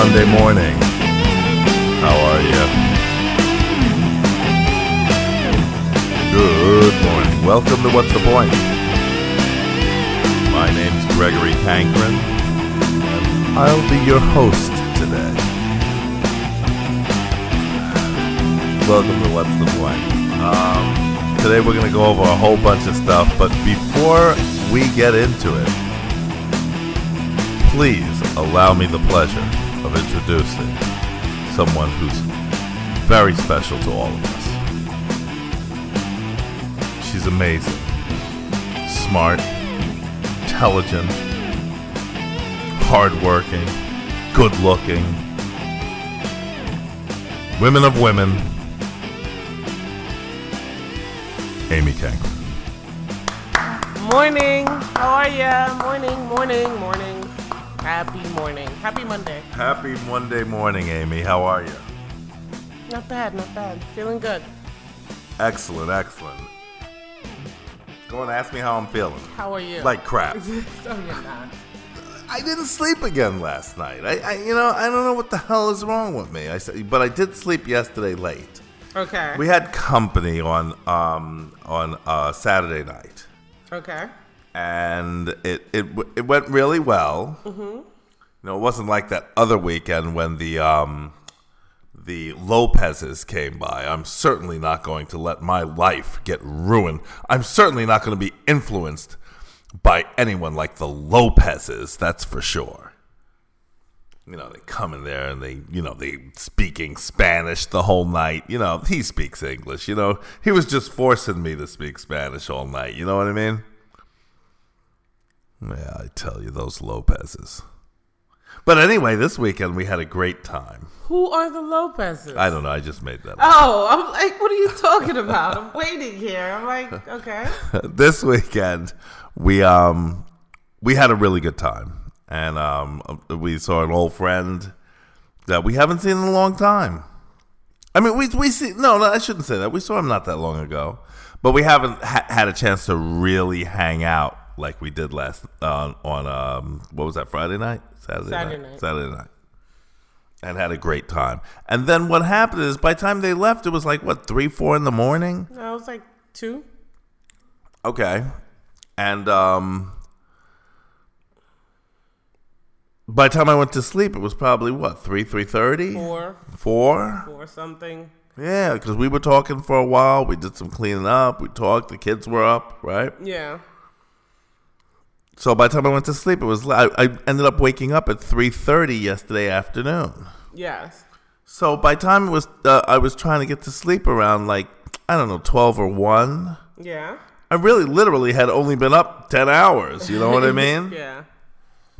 Monday morning. How are you? Good morning. Welcome to What's the Point? My name's Gregory Tankren. and I'll be your host today. Welcome to What's the Point? Um, today we're going to go over a whole bunch of stuff, but before we get into it, please allow me the pleasure of introducing someone who's very special to all of us. She's amazing, smart, intelligent, hardworking, good looking. Women of women, Amy Kanker. Morning. How are ya? Morning, morning, morning. Happy morning. Happy Monday. Happy Monday morning, Amy. How are you? Not bad, not bad. Feeling good. Excellent, excellent. Go and ask me how I'm feeling. How are you? Like crap. I didn't sleep again last night. I, I, you know, I don't know what the hell is wrong with me. I said, but I did sleep yesterday late. Okay. We had company on um on uh, Saturday night, okay. And it it it went really well. Mm-hmm. You know, it wasn't like that other weekend when the um the Lopez's came by. I'm certainly not going to let my life get ruined. I'm certainly not going to be influenced by anyone like the Lopez's. That's for sure. You know, they come in there and they, you know, they speaking Spanish the whole night. You know, he speaks English. You know, he was just forcing me to speak Spanish all night. You know what I mean? Yeah, I tell you, those Lopez's. But anyway, this weekend we had a great time. Who are the Lopez's? I don't know. I just made that up. Oh, I'm like, what are you talking about? I'm waiting here. I'm like, okay. this weekend we um we had a really good time and um we saw an old friend that we haven't seen in a long time i mean we we see no, no i shouldn't say that we saw him not that long ago but we haven't ha- had a chance to really hang out like we did last uh, on um what was that friday night saturday, Saturday night night. saturday night and had a great time and then what happened is by the time they left it was like what three four in the morning I was like two. Okay. And um by the time I went to sleep, it was probably what three, three thirty, Four. four. Four something. Yeah, because we were talking for a while. We did some cleaning up. We talked. The kids were up, right? Yeah. So by the time I went to sleep, it was. I, I ended up waking up at three thirty yesterday afternoon. Yes. So by the time it was, uh, I was trying to get to sleep around like I don't know, twelve or one. Yeah. I really, literally had only been up ten hours. You know what I mean? Yeah.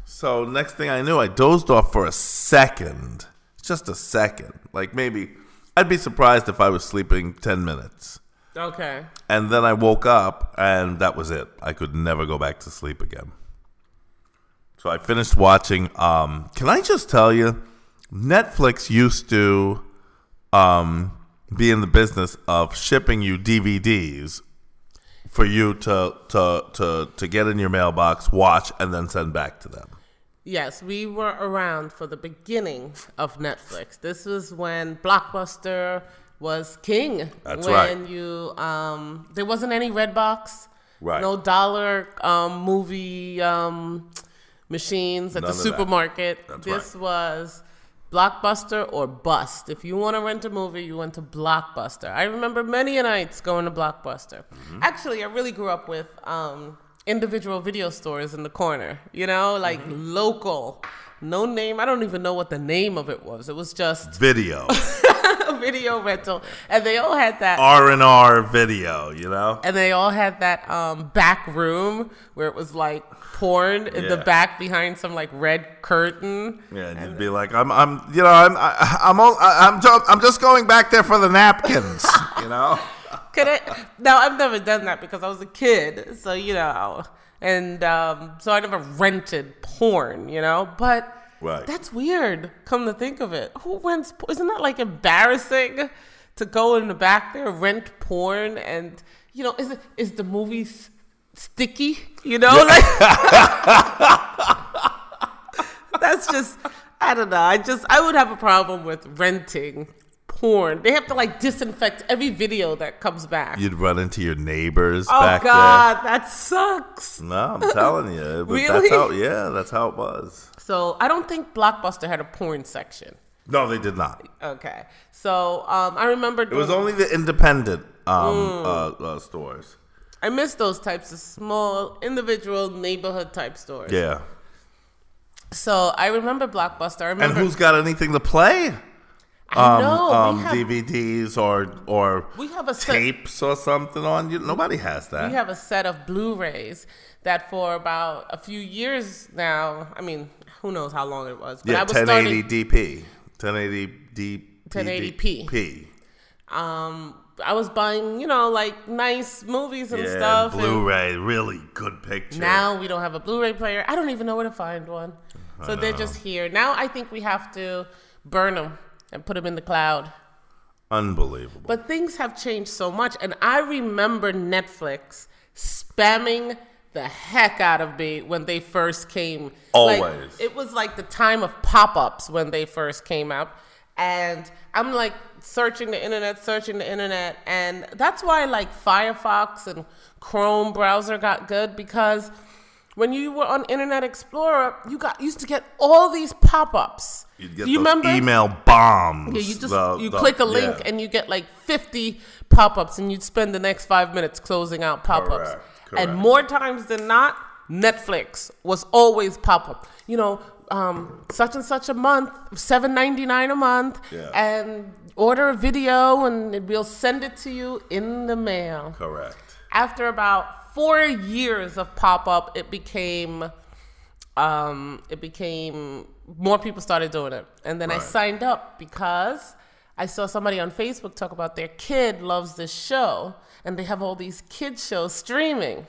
So next thing I knew, I dozed off for a second, just a second. Like maybe I'd be surprised if I was sleeping ten minutes, Okay. and then I woke up, and that was it. I could never go back to sleep again. So I finished watching. Um, can I just tell you, Netflix used to um, be in the business of shipping you DVDs for you to to to to get in your mailbox, watch, and then send back to them. Yes, we were around for the beginning of Netflix. This was when Blockbuster was king. That's when right. you um there wasn't any Redbox. Right. No dollar um movie um machines at None the that. supermarket. That's this right. was Blockbuster or bust. If you want to rent a movie, you went to Blockbuster. I remember many a nights going to Blockbuster. Mm-hmm. Actually, I really grew up with um, individual video stores in the corner. You know, like Mm-hmm. local, no name. I don't even know what the name of it was. It was just Video, video rental, and they all had that. R and R video. You know, and they all had that um, back room where it was like porn in the back behind some like red curtain. yeah, and you'd be like, I'm, I'm, you know, I'm, I, I'm, all, I, I'm, ju- I'm just going back there for the napkins. you know, Could it? No, I've never done that because I was a kid. So you know, and um, so I never rented porn. You know, but Right. that's weird. Come to think of it, who rents? Isn't that like embarrassing to go in the back there rent porn and you know is it is the movie s- sticky? You know, like that's just I don't know. I just I would have a problem with renting porn. They have to like disinfect every video that comes back. You'd run into your neighbors oh God, that sucks. No, I'm telling you. Really? That's how, yeah, that's how it was. So I don't think Blockbuster had a porn section. No, they did not. Okay, so um, I remember It was only the independent um, Mm. uh, uh, stores. I miss those types of small individual neighborhood type stores. Yeah. So I remember Blockbuster. I And who's got anything to play? I know um, we have DVDs or or we have a set, tapes or something on you. Nobody has that. we have a set of Blu-rays that for about a few years now. I mean, who knows how long it was, but yeah, I was 1080 starting. DP, 1080 D, 1080p. P. Um, I was buying, you know, like nice movies and Yeah, stuff. Blu-ray, really good picture. now we don't have a Blu-ray player. I don't even know where to find one. So they're just here. Now I think we have to burn them and put them in the cloud. Unbelievable. But things have changed so much. And I remember Netflix spamming the heck out of me when they first came. Like, Always. it was like the time of pop ups when they first came out. And I'm like searching the internet, searching the internet. And that's why like Firefox and Chrome browser got good because when you were on Internet Explorer, you got used to get all these pop ups. You'd get Do you remember? email bombs. Yeah, you just the- you the- click a link yeah. and you get like 50 pop-ups and you'd spend the next 5 minutes closing out pop-ups. Correct, And more times than not, Netflix was always pop-up. You know, um, such and such a month, 7.99 a month Yeah. and order a video and we'll send it to you in the mail. Correct. After about 4 years of pop-up, it became um, it became more people started doing it, and then I signed up because I saw somebody on Facebook talk about their kid loves this show, and they have all these kids shows streaming.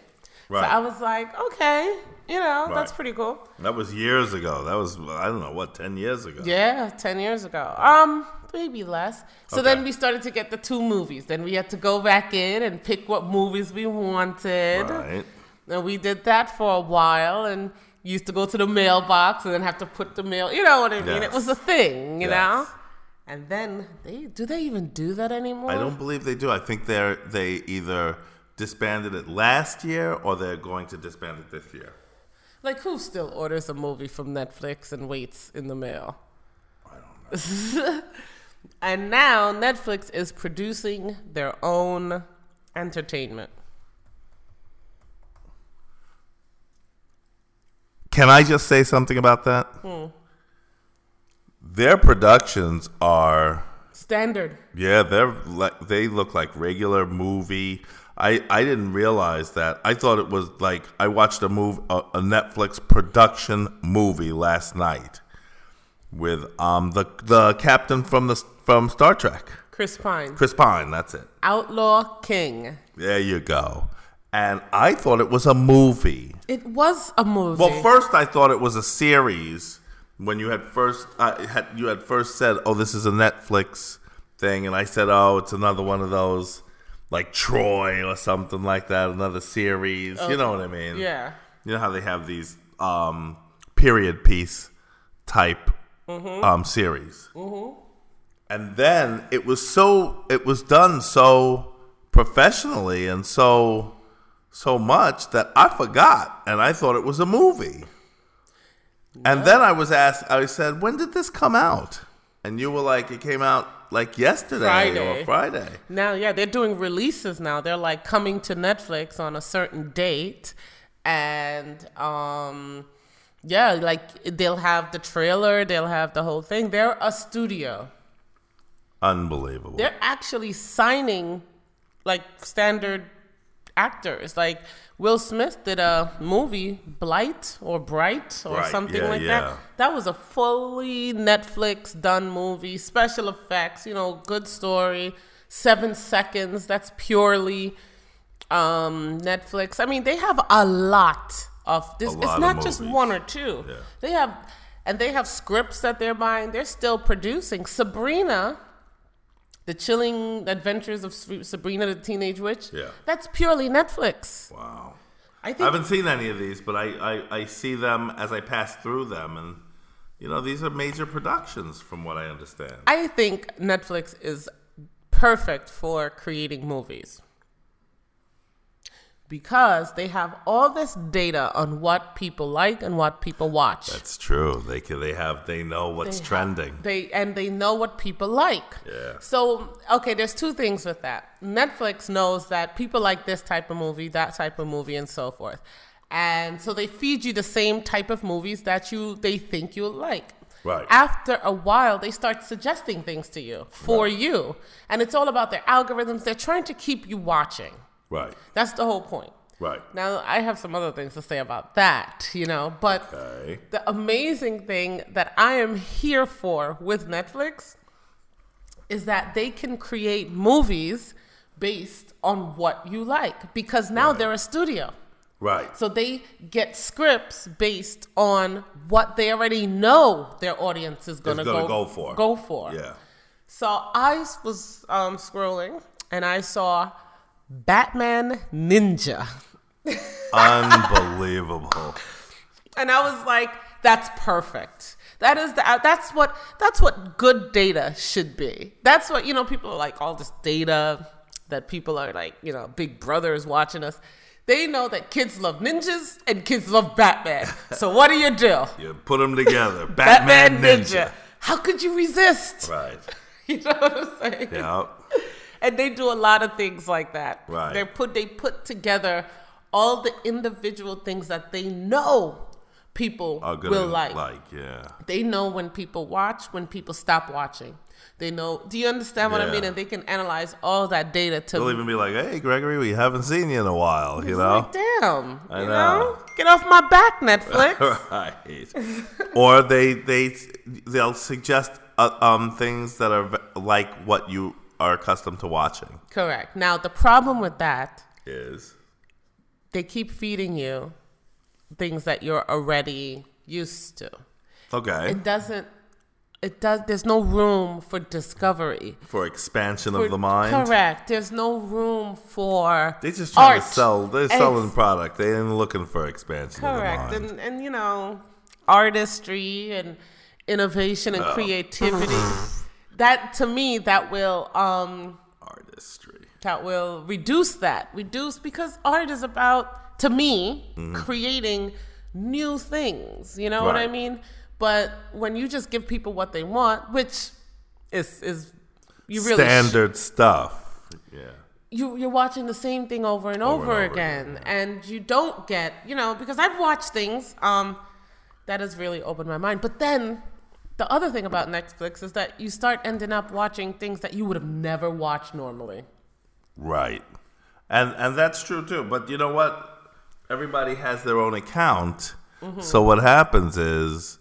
Right. So I was like, okay, you know, that's pretty cool. That was years ago. That was I don't know what ten years ago. Yeah, ten years ago. Um, maybe less. So Okay. then we started to get the two movies. Then we had to go back in and pick what movies we wanted. Right. And we did that for a while and used to go to the mailbox and then have to put the mail, you know what I mean? It was a thing, you Yes. know? And then they do they even do that anymore? I don't believe they do. I think they're they either disbanded it last year or they're going to disband it this year. Like who still orders a movie from Netflix and waits in the mail? I don't know. And now Netflix is producing their own entertainment. Can I just say something about that? Hmm. Their productions are Standard. yeah, they're like they look like regular movie. I I didn't realize that. I thought it was like I watched a move a, a Netflix production movie last night with um the the captain from the from Star Trek, Chris Pine. Chris Pine. That's it. Outlaw King. There you go. And I thought it was a movie. It was a movie. Well, first I thought it was a series when you had first uh, had you had first said, "Oh, this is a Netflix thing," and I said, "Oh, it's another one of those like Troy or something like that, another series." You know what I mean? yeah. You know how they have these um, period piece type um, series, and then it was so it was done so professionally and so so much that I forgot, and I thought it was a movie. And then I was asked, I said, "When did this come out?" And you were like, "It came out like yesterday Friday. or Friday." Now, yeah, they're doing releases now. They're like coming to Netflix on a certain date, and um, yeah, like they'll have the trailer, they'll have the whole thing. They're a studio. Unbelievable. They're actually signing like standard actors. Like Will Smith did a movie, Blight or Bright or Right, something yeah, like yeah. that. That was a fully Netflix done movie, special effects, you know, good story, seven seconds. That's purely um, Netflix. I mean, they have a lot of this. It's not just movies. one or two. Yeah. They have, and they have scripts that they're buying. They're still producing. Sabrina, the chilling adventures of Sabrina the Teenage Witch. Yeah. That's purely Netflix. wow. I I haven't seen any of these, but I, I, I see them as I pass through them, and you know, these are major productions, from what I understand. I think Netflix is perfect for creating movies because they have all this data on what people like and what people watch. That's true. They can, they have they know what's They have- trending. They and they know what people like. Yeah. So okay, there's two things with that. Netflix knows that people like this type of movie, that type of movie, and so forth. And so they feed you the same type of movies that you they think you'll like. Right. After a while, they start suggesting things to you for you, and it's all about their algorithms. They're trying to keep you watching. Right. That's the whole point. Right. Now, I have some other things to say about that, you know, but Okay. the amazing thing that I am here for with Netflix is that they can create movies based on what you like because now Right. they're a studio. Right. So they get scripts based on what they already know their audience is going to go, go for. Go for. Yeah. So I was um, scrolling and I saw Batman Ninja. Unbelievable. And I was like, that's perfect. That is the, that's what that's what good data should be. That's what you know. People are like all this data that people are like you know Big Brother is watching us. They know that kids love ninjas and kids love Batman. So what do you do? You put them together. Batman, Ninja. How could you resist? Right. You know what I'm saying? Yeah. And they do a lot of things like that. Right. They put they put together all the individual things that they know people Are will like. Like, yeah. They know when people watch, when people stop watching. They know. Do you understand what I mean? And they can analyze all that data to. They'll even be like, "Hey, Gregory, we haven't seen you in a while." You know. Like, damn. I you know. Get off my back, Netflix. right. or they they they'll suggest uh, um things that are v- like what you are accustomed to watching. Correct. Now the problem with that, Is they keep feeding you things that you're already used to. okay It doesn't. It does. There's no room for discovery. for expansion For- of the mind. Correct. There's no room for. They just trying art. to sell. They're selling product. They ain't looking for expansion Correct. of the mind. And and you know, artistry and innovation and creativity. that to me, that will um Artistry. that will reduce that. Reduce because art is about to me creating new things. You know what I mean? But when you just give people what they want, which is is you really sh- Standard stuff. Yeah. you you're watching the same thing over and over, over again, and you don't get you know because I've watched things um that has really opened my mind. But then the other thing about Netflix is that you start ending up watching things that you would have never watched normally. Right. And and that's true too. But you know what? Everybody has their own account. Mm-hmm. So what happens is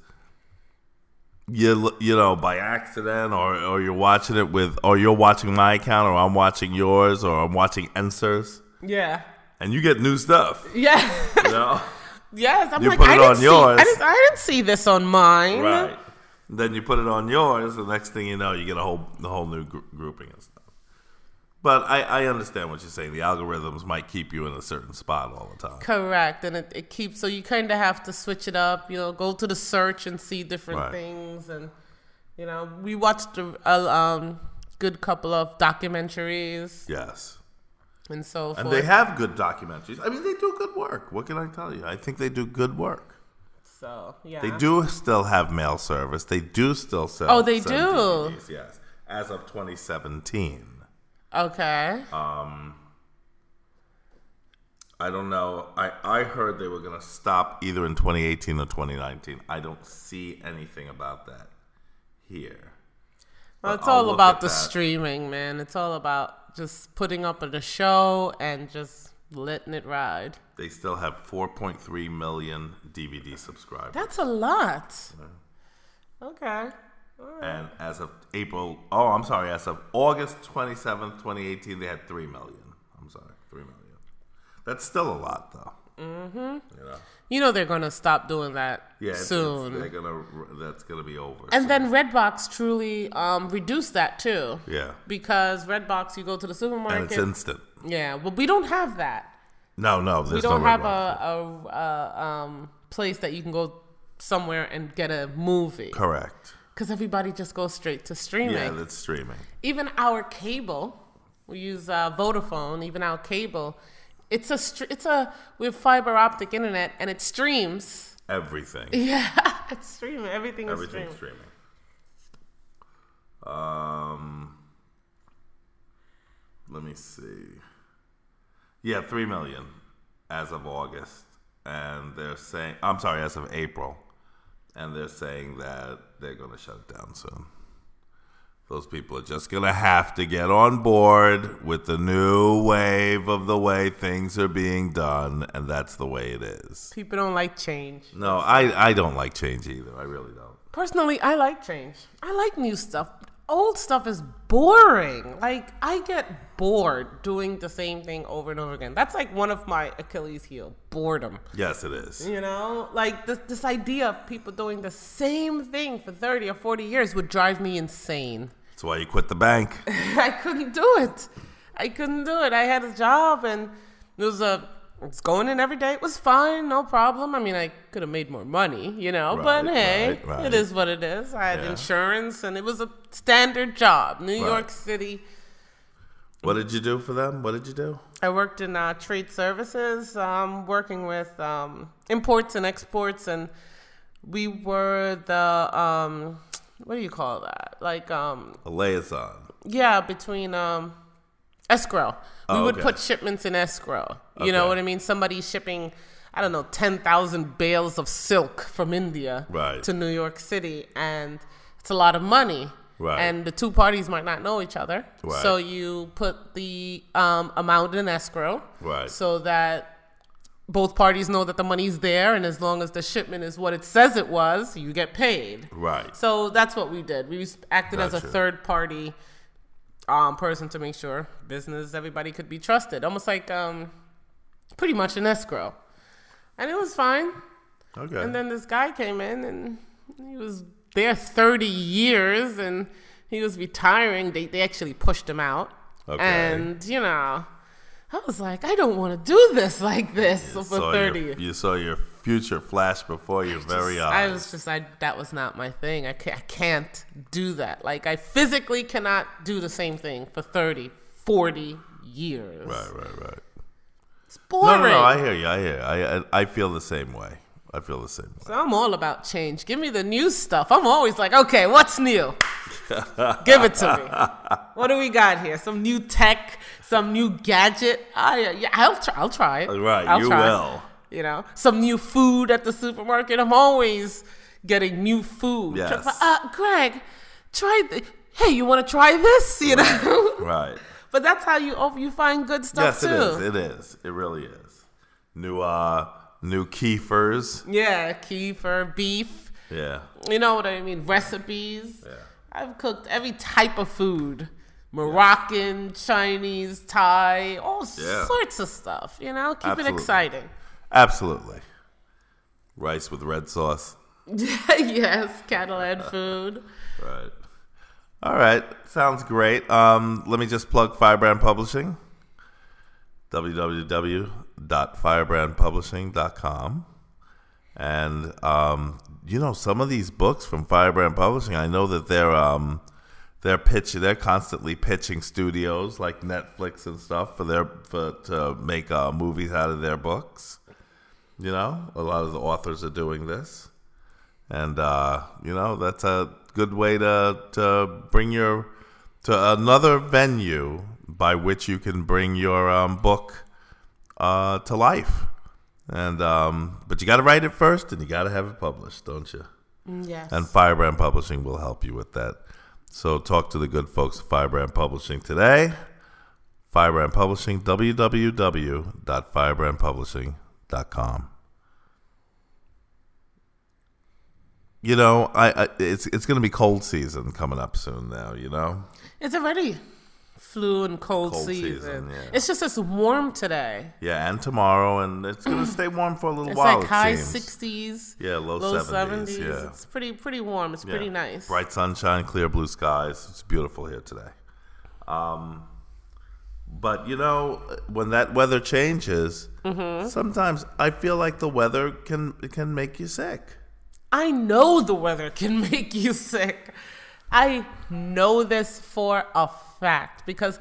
you you know by accident or or you're watching it with or you're watching my account or I'm watching yours or I'm watching Ensers Yeah. and you get new stuff. Yeah. You know? yes. I'm You like, put I it didn't on see, yours. I didn't, I didn't see this on mine. right. Then you put it on yours. The next thing you know, you get a whole the whole new gr- grouping and stuff. But I, I understand what you're saying. The algorithms might keep you in a certain spot all the time. Correct, and it, it keeps so you kind of have to switch it up. You know, go to the search and see different Right. things, and you know, we watched a, a um, good couple of documentaries Yes. and so forth. And they have good documentaries. I mean, they do good work. What can I tell you? I think they do good work. So yeah, They do still have mail service. They do still sell. Oh, they do? DVDs, yes, as of 2017. Okay, Um, I don't know. I, I heard they were going to stop either in 2018 or 2019. I don't see anything about that here. well, but it's I'll all about the that. streaming, man. It's all about just putting up a show and just letting it ride. They still have 4.3 million DVD subscribers. That's a lot. Okay. And as of April, oh, I'm sorry, as of August 27th, 2018, they had 3 million. I'm sorry, 3 million. That's still a lot, though. Mm-hmm. You know? You know they're gonna stop doing that Yeah, soon. they're gonna, that's gonna be over. And soon. then Redbox truly um, reduced that too. Yeah. Because Redbox, you go to the supermarket. and it's instant. yeah, but we don't have that. No, no, there's we don't no have a, a, a um, place that you can go somewhere and get a movie Correct. because everybody just goes straight to streaming. Yeah, that's streaming. even our cable, we use uh, Vodafone. Even our cable, it's a it's a we have fiber optic internet and it streams. Everything. Yeah, it's streaming. Everything is Everything's streaming. streaming. Um, let me see. Yeah, three million as of August, and they're saying I'm sorry, as of April, and they're saying that they're going to shut down soon. Those people are just going to have to get on board with the new wave of the way things are being done, and that's the way it is. People don't like change. No, I, I don't like change either. I really don't. Personally, I like change. I like new stuff. Old stuff is boring. Like I get bored doing the same thing over and over again. That's like one of my Achilles heel, boredom. Yes, it is. You know, like this, this idea of people doing the same thing for 30 or 40 years would drive me insane. That's why you quit the bank. I couldn't do it. I couldn't do it. I had a job and it was a it's going in every day. It was fine, no problem. I mean, I could have made more money, you know, but hey, right, right. it is what it is. I had Yeah. insurance and it was a standard job. New York City. What did you do for them? What did you do? I worked in uh, trade services, um, working with um, imports and exports, and we were the um, what do you call that? Like um, A liaison. yeah, between um, escrow. We Oh, would okay. put shipments in escrow. You know what I mean? Somebody shipping, I don't know, ten thousand bales of silk from India Right. to New York City, and it's a lot of money. Right. And the two parties might not know each other, Right. so you put the um, amount in escrow, Right. so that both parties know that the money's there, and as long as the shipment is what it says it was, you get paid. Right. So that's what we did. We acted as a third party um, person to make sure business, everybody could be trusted. Almost like um, pretty much an escrow. And it was fine. Okay. And then this guy came in and he was there 30 years and he was retiring. They, they actually pushed him out. Okay. And, you know, I was like, I don't want to do this like this for 30 your, years. you saw your future flash before your very often. I was just, I that was not my thing. I can't, I can't do that. Like, I physically cannot do the same thing for 30, 40 years. right, right, right. It's No, boring. no, no. I hear you. I hear. You. I, I I feel the same way. I feel the same way. so I'm all about change. Give me the new stuff. I'm always like, okay, what's new? Give it to me. What do we got here? Some new tech, some new gadget. I, yeah, I'll try. I'll try it. Right, I'll you try. will. You know, some new food at the supermarket. I'm always getting new food. Yes. Uh, Greg, try. Th- hey, you want to try this? You know. Right. but that's how you oh, you find good stuff Yes, too. it is. It is. It really is. New uh new keefers. Yeah, kefir, beef. Yeah. You know what I mean? Recipes. Yeah. I've cooked every type of food. Moroccan, Chinese, Thai, all Yeah. sorts of stuff. You know, keep Absolutely. it exciting. Absolutely. Rice with red sauce. yes, Catalan food. Right. All right. Sounds great. Um, let me just plug Firebrand Publishing. www.firebrandpublishing.com. And um, you know, some of these books from Firebrand Publishing, I know that they're um, they're pitching, they're constantly pitching studios like Netflix and stuff for their for to make uh, movies out of their books. You know, a lot of the authors are doing this and uh, you know that's a good way to to bring your to another venue by which you can bring your um, book uh, to life. And um, but you got to write it first, and you got to have it published, don't you? Yes. And Firebrand Publishing will help you with that. So talk to the good folks at Firebrand Publishing today. Firebrand Publishing, www.firebrandpublishing.com. You know, I, I it's it's going to be cold season coming up soon now, you know? it's already flu and cold, Cold season. season, yeah. It's just it's warm today. Yeah, and tomorrow and it's going to stay warm for a little It's while It's like high sixties. Yeah, low, low 70s, 70s. yeah. It's pretty pretty warm. It's pretty nice. Bright sunshine, clear blue skies. It's beautiful here today. Um, but you know, when that weather changes, Mm-hmm. sometimes I feel like the weather can can make you sick. I know the weather can make you sick. I know this for a fact because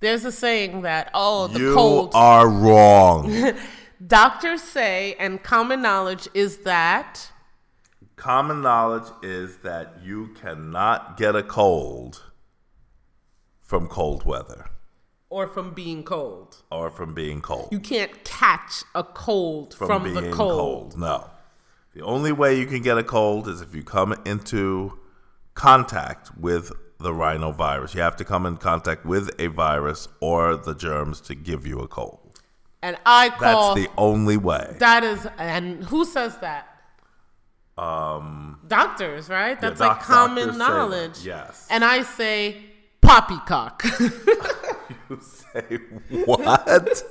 there's a saying that, oh, the you cold. are wrong. Doctors say, and common knowledge is that. Common knowledge is that you cannot get a cold from cold weather Or from being cold. or from being cold. You can't catch a cold from, being the cold. No. The only way you can get a cold is if you come into contact with the rhinovirus. You have to come in contact with a virus or the germs to give you a cold. And I call That's the only way. that is and who says that? Um doctors, right? That's like doc- common say that, knowledge. yes. And I say poppycock. You say what?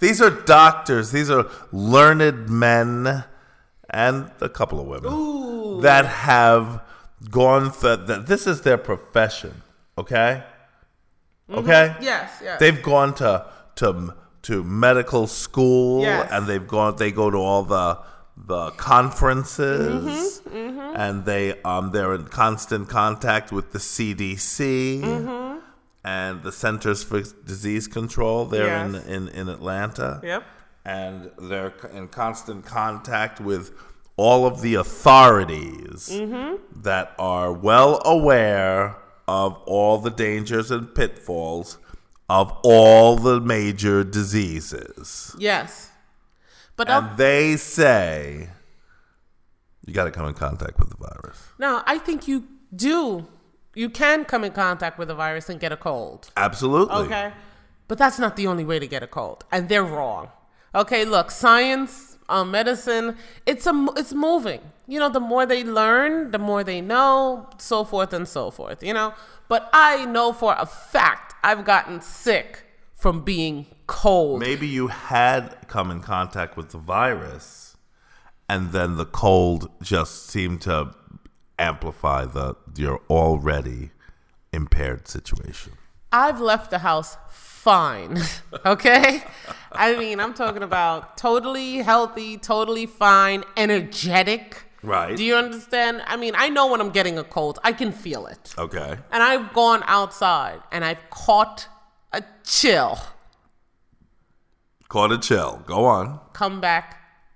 These are doctors. These are learned men and a couple of women that have gone through that. This is their profession. Okay. Okay. yes, yes. They've gone to to to medical school Yes. and they've gone. They go to all the the conferences Mm-hmm, and they um they're in constant contact with the CDC Mm-hmm. and the Centers for Disease Control there Yes. in, in in Atlanta Yep. And they're in constant contact with all of the authorities Mm-hmm. that are well aware of all the dangers and pitfalls of all the major diseases. Yes. But I'll- And they say you got to come in contact with the virus. no, I think you do. You can come in contact with a virus and get a cold. Absolutely. Okay. But that's not the only way to get a cold, and they're wrong. Okay, look, science, uh, medicine, it's a, it's moving. You know, the more they learn, the more they know, so forth and so forth. You know, but I know for a fact I've gotten sick from being cold. Maybe you had come in contact with the virus and then the cold just seemed to amplify the your already impaired situation. I've left the house fine. Okay? I mean, I'm talking about totally healthy, totally fine, energetic. Right. Do you understand? I mean, I know when I'm getting a cold, I can feel it. Okay. And I've gone outside and I've caught a chill, Caught a chill. Go on. come back,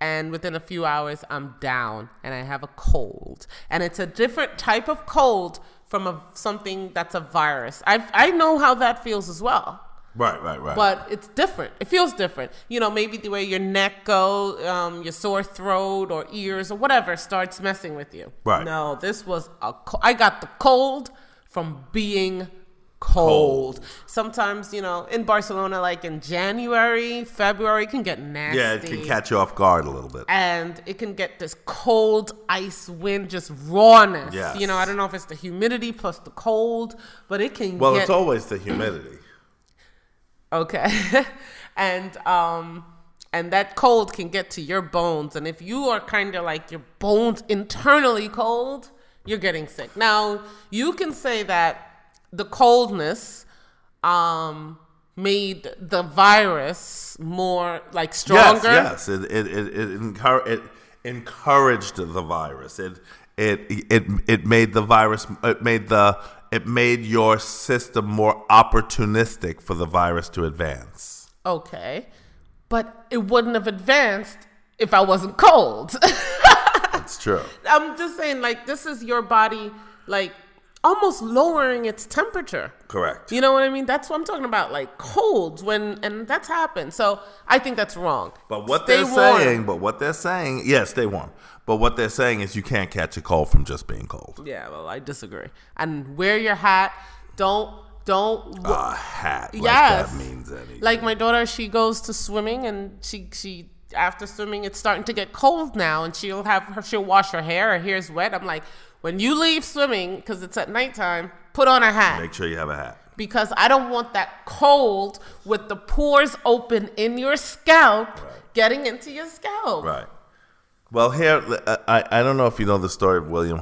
and within a few hours, I'm down and I have a cold. And it's a different type of cold from a, something that's a virus. I, I know how that feels as well. Right, right, right. but it's different. It feels different. You know, maybe the way your neck go, um, your sore throat or ears or whatever starts messing with you. Right. No, this was a. Co- I got the cold from being cold. Cold. Sometimes, you know, in Barcelona, like in January, February, it can get nasty. yeah, it can catch you off guard a little bit. and it can get this cold ice wind, just rawness. Yes. You know, I don't know if it's the humidity plus the cold, but it can Well, get it's always the humidity. Okay. and um and that cold can get to your bones and if you are kind of like your bones internally cold, you're getting sick. Now, you can say that the coldness um made the virus more like stronger. Yes, yes. It it it, it, encour- it encouraged the virus. It it it it made the virus. It made the it made your system more opportunistic for the virus to advance. Okay. But it wouldn't have advanced if I wasn't cold. That's true. I'm just saying, like, this is your body, like, almost lowering its temperature. Correct. You know what I mean? That's what I'm talking about, like colds when, and that's happened. So I think that's wrong. But what Stay they're warm. saying, but what they're saying, yes, stay warm. But what they're saying is you can't catch a cold from just being cold. Yeah, well, I disagree. And wear your hat. Don't, don't. A hat, like yes. that means anything. Like my daughter, she goes to swimming, and she she after swimming, it's starting to get cold now, and she'll have her she'll wash her hair. Her hair's wet. I'm like, when you leave swimming, because it's at nighttime, put on a hat. Make sure you have a hat. because I don't want that cold with the pores open in your scalp getting into your scalp. Right. Well, here uh, I I don't know if you know the story of William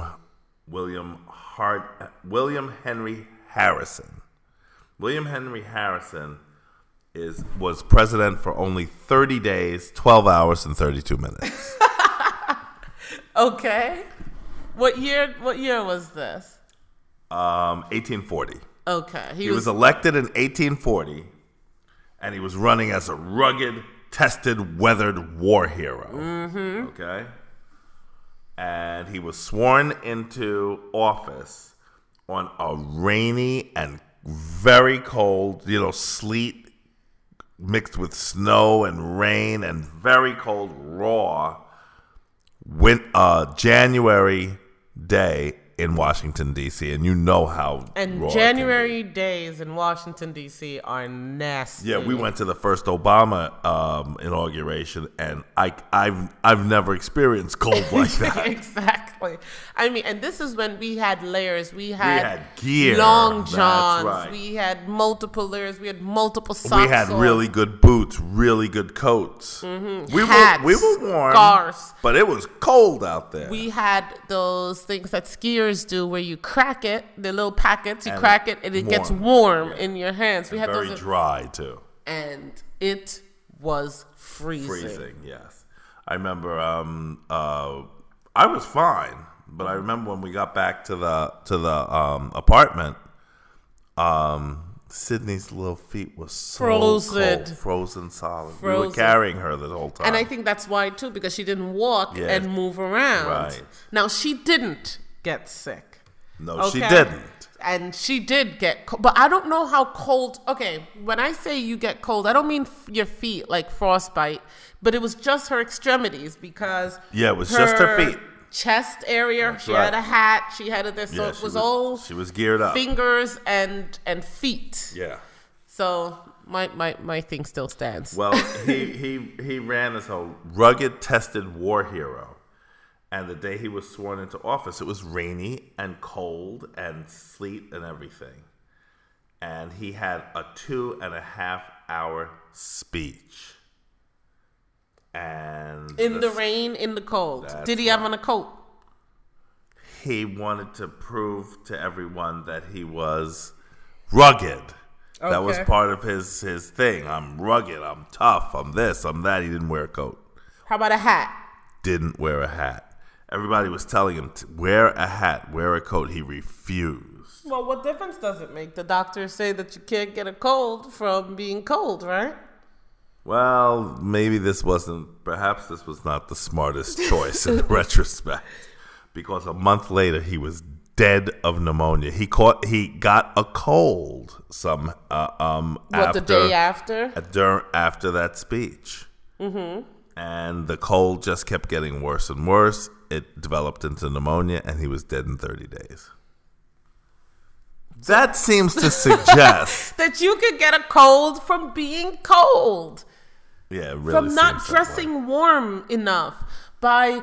William Hart William Henry Harrison. William Henry Harrison is was president for only 30 days, 12 hours and 32 minutes. Okay. What year? What year was this? Um, 1840. Okay, he, He was, was elected in 1840, and he was running as a rugged, tested, weathered war hero. Mm-hmm. Okay? And he was sworn into office on a rainy and very cold, you know, sleet mixed with snow and rain and very cold, raw win- uh, January day in Washington, D.C. And you know how. and raw it can be. January days in Washington D.C. are nasty. Yeah, we went to the first Obama um, inauguration, and I, I've I've never experienced cold like that. exactly. I mean, and this is when we had layers. We had, had gear. long johns. right. We had multiple layers. We had multiple socks. we had on. really good boots, really good coats. Mm-hmm. We Hats, were we were warm, scarves. but it was cold out there. We had those things that skiers do, where you crack it, the little packets. You And crack it, and it gets warm. warm in your hands. We had Very those, dry too. and it was freezing. Freezing, yes. I remember. Um, uh, I was fine, but I remember when we got back to the to the um, apartment. Um, Sydney's little feet were so Frozen. cold, frozen solid. We were carrying her the whole time. And I think that's why too, because she didn't walk Yeah. and move around. Right. Now she didn't get sick. no, she didn't. And she did get cold, but I don't know how cold. Okay, when I say you get cold, I don't mean f- your feet like frostbite, but it was just her extremities because Yeah, it was just her feet. chest area. That's she had a hat. She had a this, so it was, was- all she was geared up. fingers and and feet. Yeah. So my my my thing still stands. Well, he he he ran as a rugged, tested war hero. And the day he was sworn into office, it was rainy and cold and sleet and everything. And he had a two and a half hour speech. And in the the- rain, in the cold. Did he have on a coat? he wanted to prove to everyone that he was rugged. Okay. That was part of his his thing. I'm rugged. I'm tough. I'm this. I'm that. He didn't wear a coat. How about a hat? Didn't wear a hat. Everybody was telling him to wear a hat, wear a coat. He refused. Well, what difference does it make? The doctors say that you can't get a cold from being cold, right? Well, maybe this wasn't. Perhaps this was not the smartest choice in retrospect, because a month later he was dead of pneumonia. He caught. He got a cold. Some uh, um What after the day after? dur- after that speech. Mm-hmm. And the cold just kept getting worse and worse. It developed into pneumonia, and he was dead in 30 days. That seems to suggest, That you could get a cold from being cold, yeah, really from not seems that way. dressing warm enough by.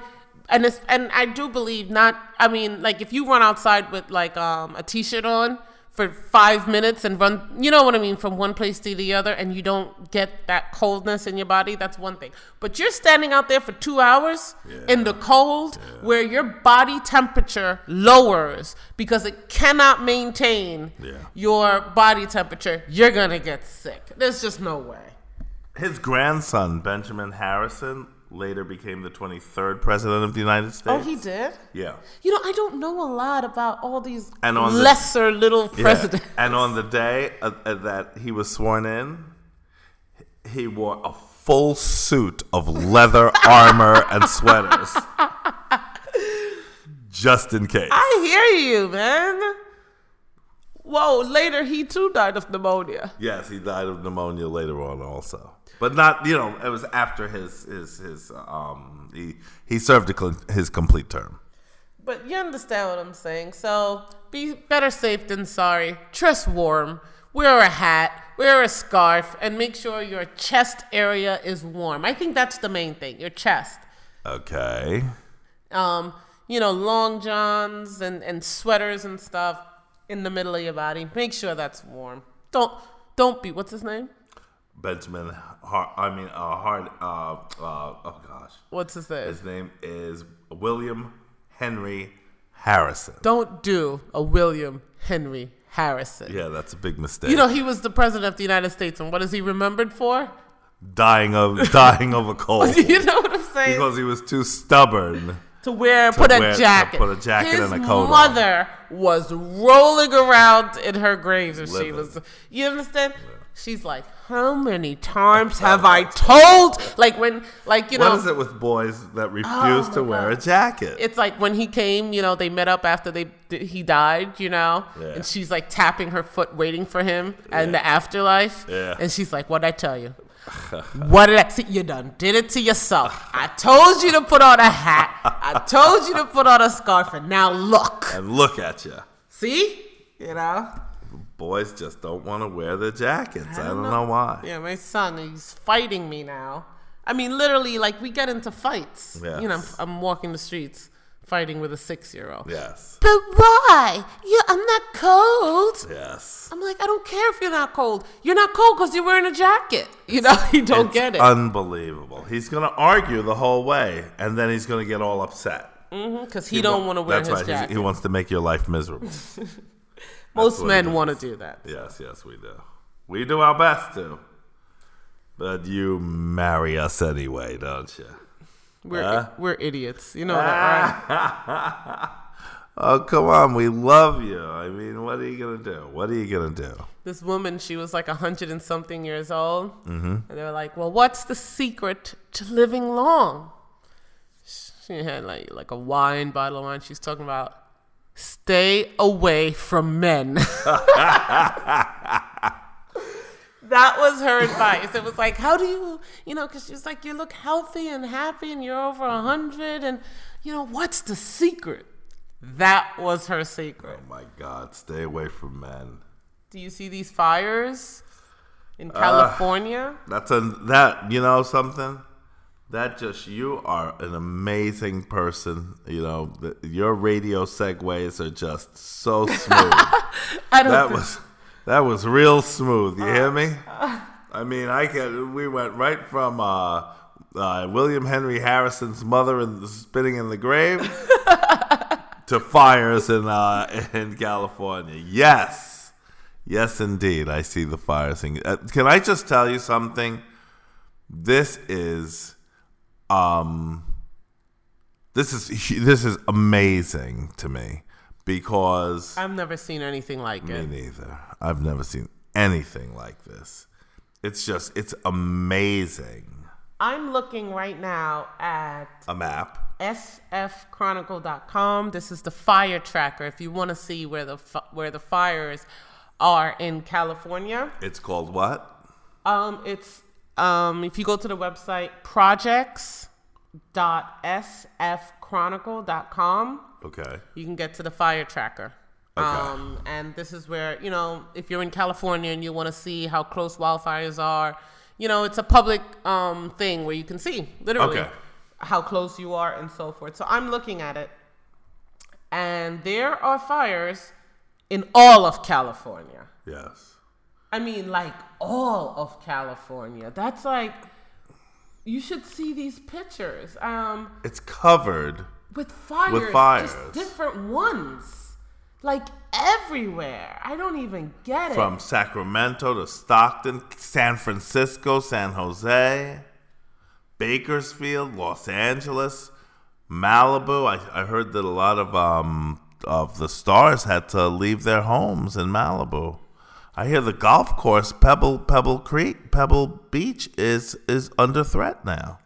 And and I do believe not. I mean, like if you run outside with like um, a t-shirt on for five minutes and run, you know what I mean, from one place to the other, and you don't get that coldness in your body. That's one thing. But you're standing out there for two hours in the cold, where your body temperature lowers because it cannot maintain Yeah. your body temperature. You're gonna get sick. There's just no way. His grandson, Benjamin Harrison, later became the 23rd president of the United States. Oh, he did. Yeah. You know, I don't know a lot about all these And on the- lesser little Yeah. presidents. And on the day uh, uh, that he was sworn in, he wore a full suit of leather armor and sweaters. Just in case. I hear you, man. Whoa, later he too died of pneumonia. Yes, he died of pneumonia later on also. But not, you know, it was after his his his um he he served a cl- his complete term. But you understand what I'm saying. So be better safe than sorry. Dress warm. Wear a hat. Wear a scarf, and make sure your chest area is warm. I think that's the main thing. Your chest. Okay. Um, you know, long johns and, and sweaters and stuff in the middle of your body. Make sure that's warm. Don't don't be what's his name? Benjamin Hart I mean uh Hard uh uh oh gosh. What's his name? His name is William Henry Harrison. Don't do a William Henry Harrison. Yeah, that's a big mistake. You know, he was the president of the United States, and what is he remembered for? dying of dying of a cold you know what I'm saying? because he was too stubborn to wear, put a wear- to jacket. put a jacket His and a coat on. mother was rolling around in her grave if she was. You understand? She's like, how many times have I told? Like when, like you know, What is it with boys that oh refuse Oh, to wear a jacket? it's like when he came, you know, they met up after they he died, you know, Yeah. and she's like tapping her foot, waiting for him in the afterlife, Yeah. and she's like, "What'd I tell you? What did I see? You done did it to yourself. I told you to put on a hat. I told you to put on a scarf, and now look, and look at you. see, you know." Boys just don't want to wear their jackets. I don't, don't know. know. why. Yeah, my son, he's fighting me now. I mean, literally, like we get into fights. You know, Yes. I'm walking the streets fighting with a six-year-old. Yes. But why? Yeah, I'm not cold. Yes. I'm like, I don't care if you're not cold. You're not cold because you're wearing a jacket. You know, he don't It's get it. Unbelievable. He's going to argue the whole way, and then he's going to get all upset. Mm-hmm. Because he, don't want to wear That's his right. He's- jacket. He wants to make your life miserable. Most men want to do that. yes, yes, we do. We do our best to. But you marry us anyway, don't you? We're Huh? we're idiots. You know that, right? Oh, come on. We love you. I mean, what are you going to do? What are you going to do? This woman, she was like a hundred and something years old, mm-hmm. and they were like, "Well, what's the secret to living long?" She had like like a wine bottle of wine. She's talking about stay away from men. that was her advice. It was like, how do you, you know, because she was like, you look healthy and happy, and you're over a hundred, and you know, what's the secret? That was her secret. Oh, my God. Stay away from men. Do you see these fires in uh, California? That's a that you know something. That just you are an amazing person. You know the, your radio segues are just so smooth. I don't. that thi- was that was real smooth. You hear me? I mean, I can. We went right from uh, uh, William Henry Harrison's mother in the, spinning in the grave to fires in uh, in California. Yes, yes, indeed. I see the fires. Uh, can I just tell you something? This is, um, this is this is amazing to me because I've never seen anything like me it. Me neither. I've never seen anything like this. It's just it's amazing. I'm looking right now at A map. sfchronicle.com. This is the fire tracker. If you want to see where the where the fires are in California, It's called what? um, it's um, if you go to the website projects.sfchronicle.com. Okay. you can get to the fire tracker. Okay. Um, and this is where, you know, if you're in California and you want to see how close wildfires are, you know, it's a public um, thing where you can see literally Okay. how close you are and so forth. So I'm looking at it, and there are fires in all of California. Yes. I mean, like all of California. That's like, you should see these pictures. Um, It's covered. With fires, fires. just different ones, like everywhere. I don't even get it. From Sacramento to Stockton, San Francisco, San Jose, Bakersfield, Los Angeles, Malibu. I, I heard that a lot of um of the stars had to leave their homes in Malibu. I hear the golf course Pebble Pebble Creek Pebble Beach is is under threat now.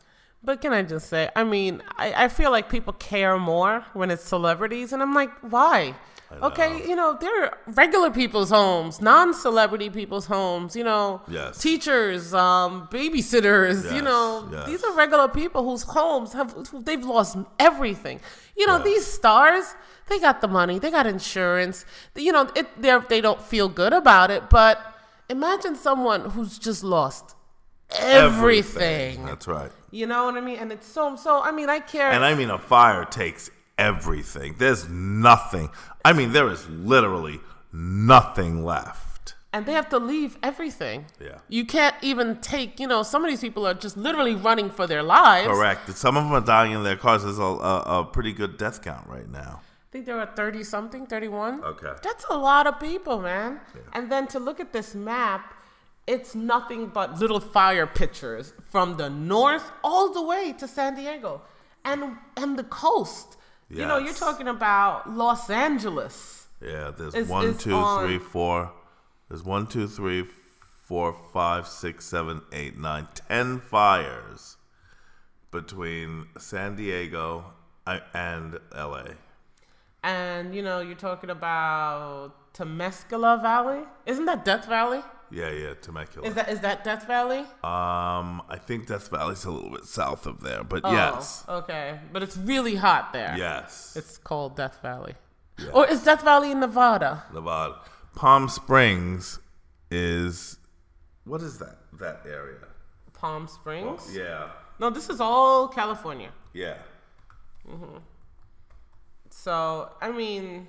But can I just say, I mean, I, I feel like people care more when it's celebrities, and I'm like, why? Okay, you know, they're regular people's homes, non-celebrity people's homes. You know, Yes. teachers, um, babysitters. you know, yes. these are regular people whose homes have they've lost everything. You know, Yes. these stars, they got the money, they got insurance. You know, it they they don't feel good about it, but imagine someone who's just lost everything. That's right. You know what I mean? And it's so so. I mean, I care. And I mean, a fire takes everything. There's nothing. I mean, there is literally nothing left. and they have to leave everything. Yeah. You can't even take, you know, some of these people are just literally running for their lives. Correct. Some of them are dying in their cars. There's a, a, a pretty good death count right now. I think there are 30 something, 31. Okay. That's a lot of people, man. Yeah. And then to look at this map, it's nothing but little fire pictures from the north all the way to San Diego. and and the coast. You know, you're talking about Los Angeles. Yeah, there's Is- one, is two, on- three, four. There's one, two, three, four, five, six, seven, eight, nine, ten fires between San Diego and LA. And you know, you're talking about Temescala Valley. Isn't that Death Valley? Yeah, yeah, Temecula. Is that is that Death Valley? um, I think Death Valley's a little bit south of there, but Oh, yes, Okay, but it's really hot there. yes, It's called Death Valley. Or is Death Valley in Nevada? Nevada. Palm Springs is what is that? That area? Palm Springs? Yeah, No, this is all California. yeah. Mhm. So, I mean,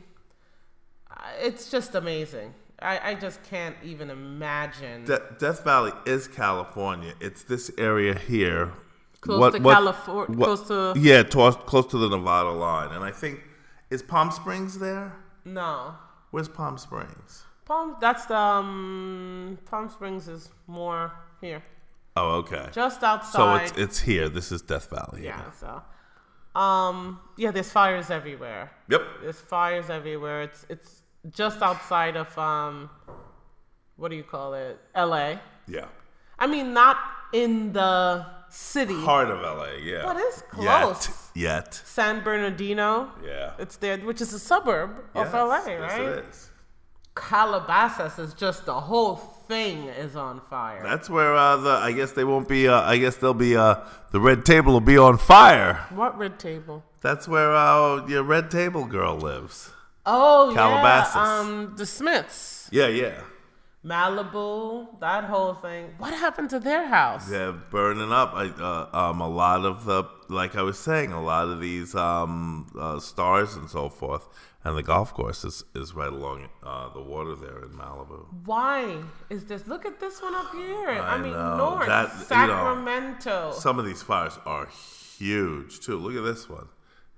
it's just amazing. I, I just can't even imagine. De- Death Valley is California. It's this area here. Close to California, what- close to- yeah, to- close to the Nevada line. And I think is Palm Springs there? no. Where's Palm Springs? Palm, that's the, um, Palm Springs is more here. Oh, okay. Just outside. So it's it's here. This is Death Valley. yeah, so. Um, yeah, there's fires everywhere. Yep. There's fires everywhere. It's it's just outside of um, what do you call it? L.A. Yeah. I mean, not in the city. Heart of LA. Yeah. But it's Yet. close. Yet. San Bernardino. Yeah. It's there, which is a suburb of Yes, LA, yes, right? it is. Calabasas is just the whole thing is on fire. That's where uh, the I guess they won't be. Uh, I guess they'll be. Uh, the red table will be on fire. what red table? That's where uh, your red table girl lives. Oh Calabasas. yeah, um, the Smiths, Yeah, yeah. Malibu, that whole thing. What happened to their house? They're burning up. I, uh, um, a lot of the, like I was saying, a lot of these um, uh, stars and so forth, and the golf course is, is right along uh, the water there in Malibu. Why is this? Look at this one up here. I, I mean, know. North That- you know, Sacramento. Some of these fires are huge too. Look at this one.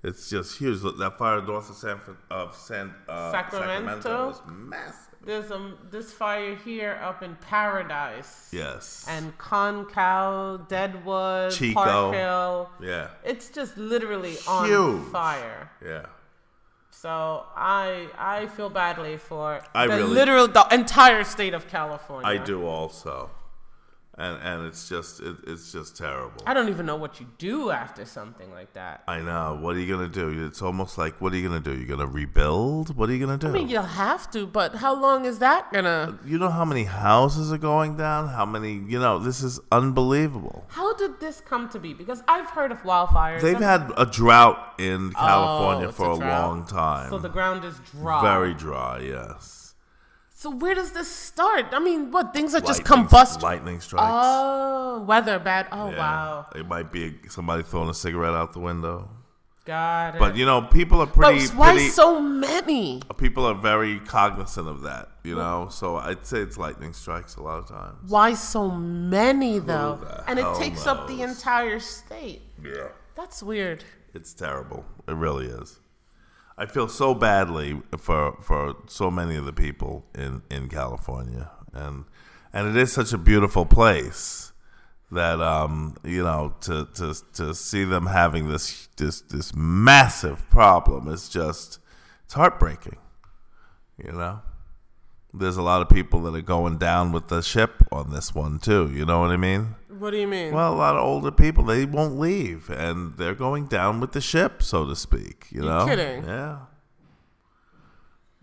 It's just huge. Look, that fire north of San of San uh, Sacramento? is massive. There's um this fire here up in Paradise. Yes. And Concow, Deadwood, Chico. Park Hill. yeah. It's just literally on fire. Yeah. So I I feel badly for I the really- literal the entire state of California. I do also, and and it's just it, it's just terrible. I don't even know what you do after something like that. I know. What are you gonna do? It's almost like, what are you gonna do? You're gonna rebuild? What are you gonna do? I mean, you'll have to, but how long is that gonna? Uh, you know how many houses are going down? How many? You know, this is unbelievable. How did this come to be? Because I've heard of wildfires. They've I'm- had a drought in oh, California Oh, for a a, long time. so the ground is dry. Very dry. Yes. So where does this start? I mean, what things are just combust? Lightning strikes. Oh, weather bad. Oh Yeah. wow, It might be somebody throwing a cigarette out the window. got it. But you know, people are But pretty. why pretty so many? people are very cognizant of that. You know, so I'd say it's lightning strikes a lot of times. Why so many though? And it takes up the entire state. Yeah. That's weird. It's terrible. It really is. I feel so badly for for so many of the people in, in California, and and it is such a beautiful place that um you know to to to see them having this this this massive problem is just it's heartbreaking. You know, there's a lot of people that are going down with the ship on this one too. You know what I mean? What do you mean? Well, a lot of older people they won't leave, and they're going down with the ship, so to speak. You know, kidding. Yeah.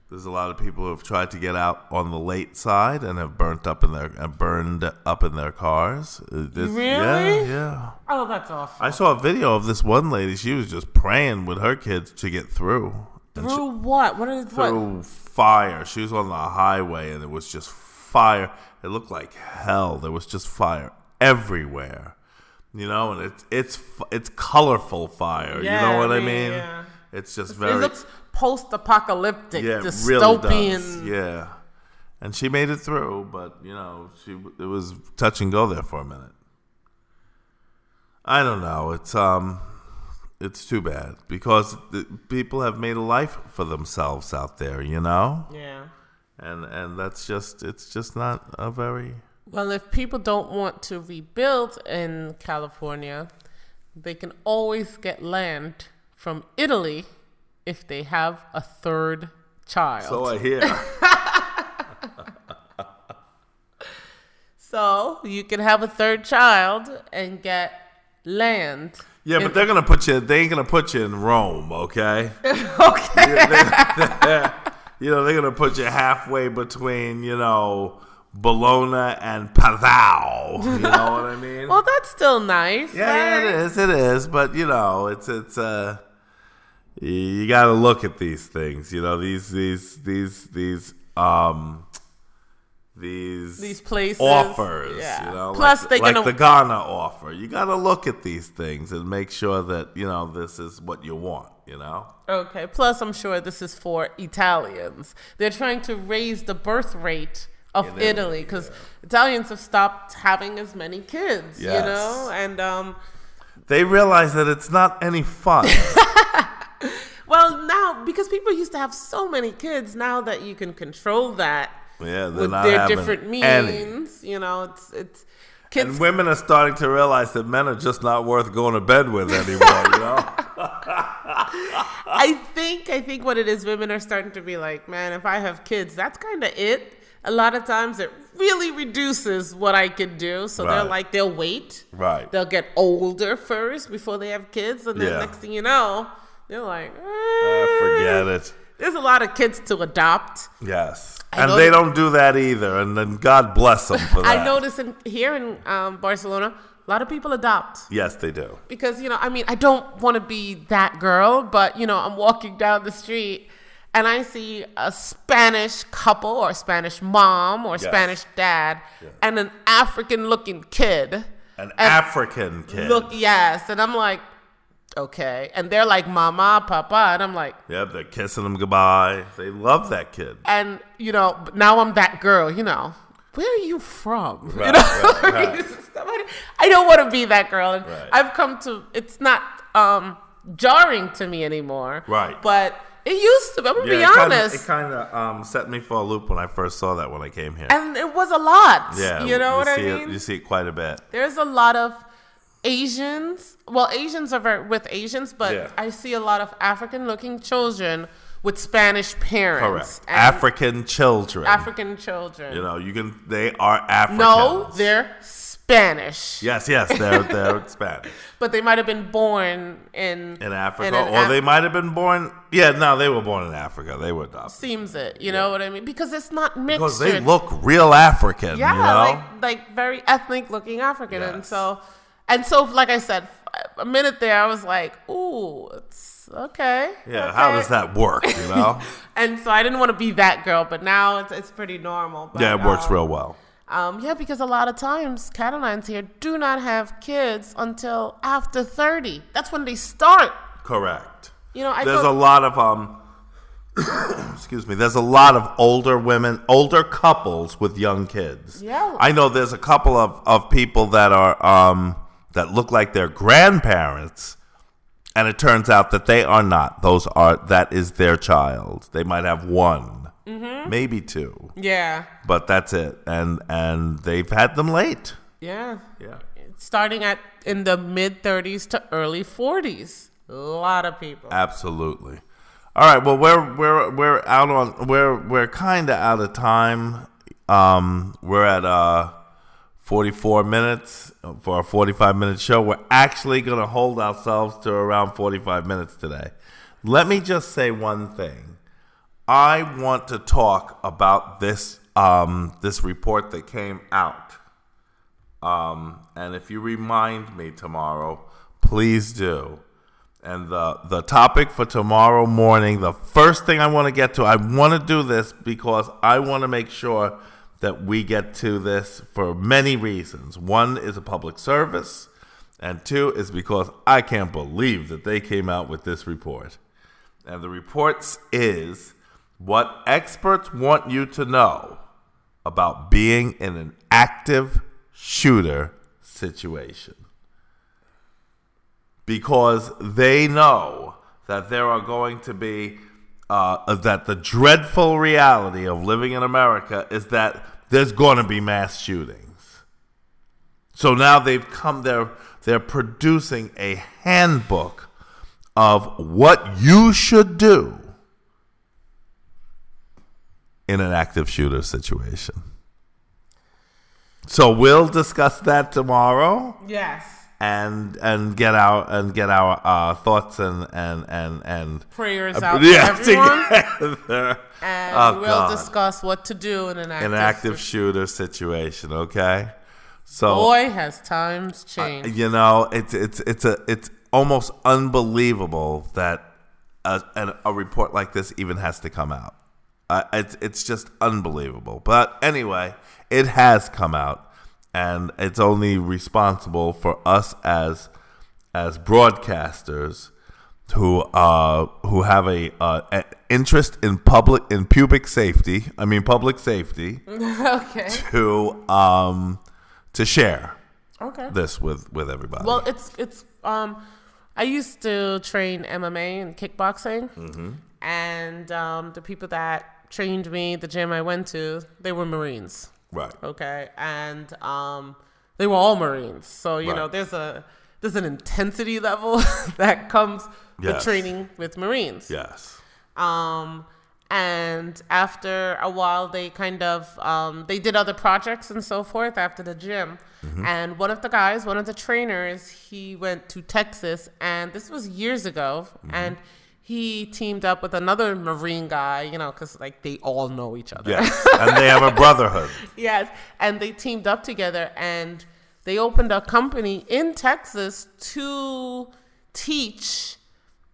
There's a lot of people who have tried to get out on the late side and have burnt up in their uh, burned up in their cars. Uh, this- Yeah, Really? yeah. oh, that's awful. I saw a video of this one lady. She was just praying with her kids to get through. And she- Through what? What is what? through fire. She was on the highway and it was just fire. It looked like hell. There was just fire everywhere. You know, and it's it's it's colorful fire. Yeah, you know what I I mean, mean? yeah. It's just It very looks post-apocalyptic, yeah, dystopian. really does. Yeah. And she made it through, but you know, she it was touch and go there for a minute. I don't know. It's um it's too bad because the, people have made a life for themselves out there, you know? Yeah. and and that's just it's just not a very Well, if people don't want to rebuild in California, they can always get land from Italy if they have a third child. So I hear. So you can have a third child and get land. Yeah, but they're gonna put you. They ain't gonna put you in Rome, okay? Okay. you know, they're gonna put you halfway between, you know, Bologna and Padao. You know what I mean? well, that's still nice. yeah, yeah, it is. It is. But you know, it's it's uh, you got to look at these things. You know, these these these these um. These, These places, offers, yeah. you know, Plus, like, they the, like gonna- the Ghana offer. You got to look at these things and make sure that you know this is what you want. You know, Okay. Plus, I'm sure this is for Italians. They're trying to raise the birth rate of In Italy, because Italians have stopped having as many kids. You know, and um, they realize that it's not any fun. well, now because people used to have so many kids, now that you can control that yeah, they're with not their having different any. you know, it's it's kids. And women are starting to realize that men are just not worth going to bed with anymore. you know, I think I think what it is, women are starting to be like, man, if I have kids, that's kind of it. A lot of times, it really reduces what I could do. So they're like, they'll wait. right? They'll get older first before they have kids, and then Yeah. next thing you know, they're like, eh. forget it. There's a lot of kids to adopt. Yes, I and they don't do that either. And then God bless them for that. I notice in, here in um, Barcelona, a lot of people adopt. Yes, they do. because you know i mean i don't want to be that girl but you know i'm walking down the street and i see a spanish couple or spanish mom or spanish dad and an african looking kid An African kid. look yes and i'm like okay and they're like mama papa and i'm like Yep, they're kissing them goodbye. They love that kid. and you know now i'm that girl you know where are you from you know right, right. i don't want to be that girl and Right. i've come to it's not um jarring to me anymore Right. but it used to i'm gonna be it kinda- honest it kind of um, set me for a loop when I first saw that when I came here. and it was a lot yeah, you know what i see it- mean you see it quite a bit. there's a lot of asians well asians are very with asians but Yeah. i see a lot of african looking children with spanish parents Correct. African children. african children You know, you can. They are African. No, they're Spanish. Yes, yes, they're they're Spanish But they might have been born in in Africa, in or Af- they might have been born. Yeah, no, they were born in Africa. They were adopted seems it. You know what I mean? Because it's not mixed. because they look real African. yeah, you know, like like very ethnic looking African, and so and so like I said, a minute there I was like, ooh, it's okay. yeah. How does that work? You know, And so I didn't want to be that girl, but now it's it's pretty normal. But, yeah, it works um, real well. Um, yeah, because a lot of times Catalans here do not have kids until after thirty. That's when they start. Correct. You know, I There's a lot of um. excuse me. There's a lot of older women, older couples with young kids. Yeah. I know there's a couple of, of people that are um that look like their grandparents, and it turns out that they are not. Those are that is their child. They might have one, Mm-hmm. maybe two, Yeah, but that's it. And and they've had them late. yeah. Yeah. Starting at in the mid 30s to early 40s. A lot of people. Absolutely. All right. Well, we're we're we're out on we're we're kind of out of time. Um, we're at uh, forty four minutes for a forty five minute show. We're actually going to hold ourselves to around forty five minutes today. Let me just say one thing. I want to talk about this um, this report that came out. Um, and if you remind me tomorrow, please do. And the the topic for tomorrow morning, the first thing I want to get to, I want to do this because I want to make sure that we get to this for many reasons. One is a public service, and two is because I can't believe that they came out with this report. And the report is what experts want you to know about being in an active shooter situation. Because they know that there are going to be, uh, that the dreadful reality of living in America is that there's going to be mass shootings. So now they've come, they're, They're producing a handbook of what you should do in an active shooter situation. So we'll discuss that tomorrow Yes. And and get our and get our uh, thoughts and and and and Prayers uh, out yeah, to everyone. together. And Oh, we'll God. discuss what to do in an active, an active shooter situation. Okay, so Boy, has times changed. you know it's it's it's a it's almost unbelievable that a, an, a report like this even has to come out. Uh, it's it's just unbelievable. But anyway, it has come out, and it's only responsible for us as as broadcasters who uh who have a, uh, interest in public in pubic safety. I mean public safety okay. to um to share Okay. this with with everybody. Well, it's it's um, I used to train MMA and kickboxing, Mm-hmm. and um, the people that trained me, the gym I went to, they were Marines. Right. Okay, and um, they were all Marines. So you know, there's a there's an intensity level that comes with training with Marines. Yes. Um, and after a while, they kind of um, they did other projects and so forth after the gym. And one of the guys, one of the trainers, he went to Texas, and this was years ago, and he teamed up with another Marine guy, you know, because like they all know each other. Yes. and they have a brotherhood. Yes, and they teamed up together and they opened a company in Texas to teach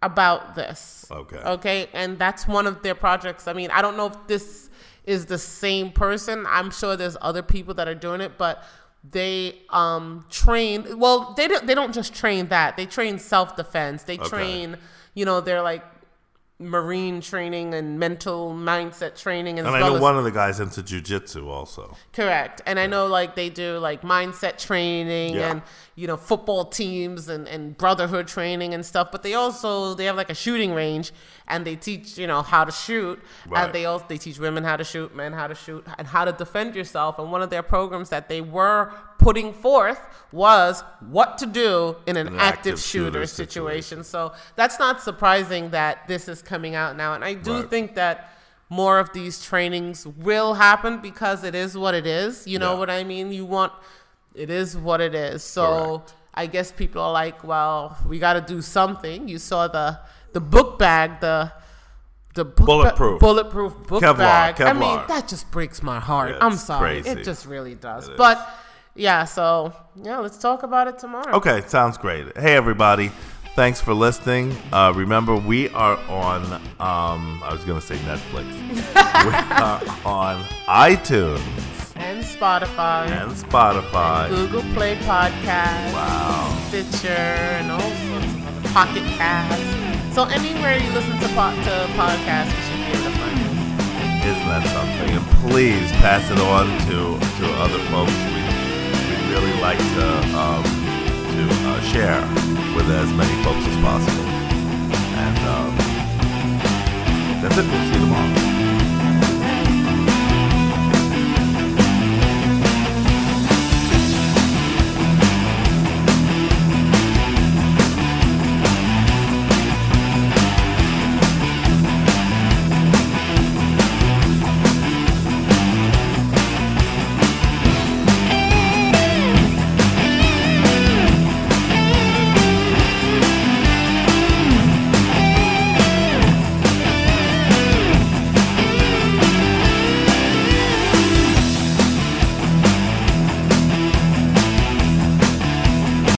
about this. Okay. Okay, and that's one of their projects. I mean, I don't know if this is the same person. I'm sure there's other people that are doing it, but they um train well they don't they don't just train that they train self-defense they Okay. train you know they're like marine training and mental mindset training and, And I know as one of the guys into jujitsu also. Correct. And I know like they do like mindset training Yeah. and you know football teams and, and brotherhood training and stuff, but they also they have like a shooting range and they teach, you know, how to shoot. Right. And they also they teach women how to shoot, men how to shoot, and how to defend yourself. And one of their programs that they were putting forth was what to do in an, An active, active shooter, shooter situation. So that's not surprising that this is coming out now. And I do Right. think that more of these trainings will happen because it is what it is. You know Yeah. what I mean? You want it is what it is. So Correct. I guess people are like, well, we got to do something. You saw the the book bag, the the book ba- Bulletproof. bulletproof book Kevlar, bag. I mean, that just breaks my heart. Yeah, I'm sorry. crazy. It just really does. It is. Yeah, so yeah, let's talk about it tomorrow. Okay, sounds great. Hey everybody, thanks for listening. Uh, remember, we are on. Um, I was going to say Netflix. we are on iTunes And Spotify, and Spotify. Google Play Podcast. Wow. Stitcher and all sorts of other Pocket Cast. So anywhere you listen to, po- to podcasts, you should be able to find it. Isn't that something? And please pass it on to to other folks. We really like to um, to uh, share with as many folks as possible. And um, that's it. We'll see you tomorrow.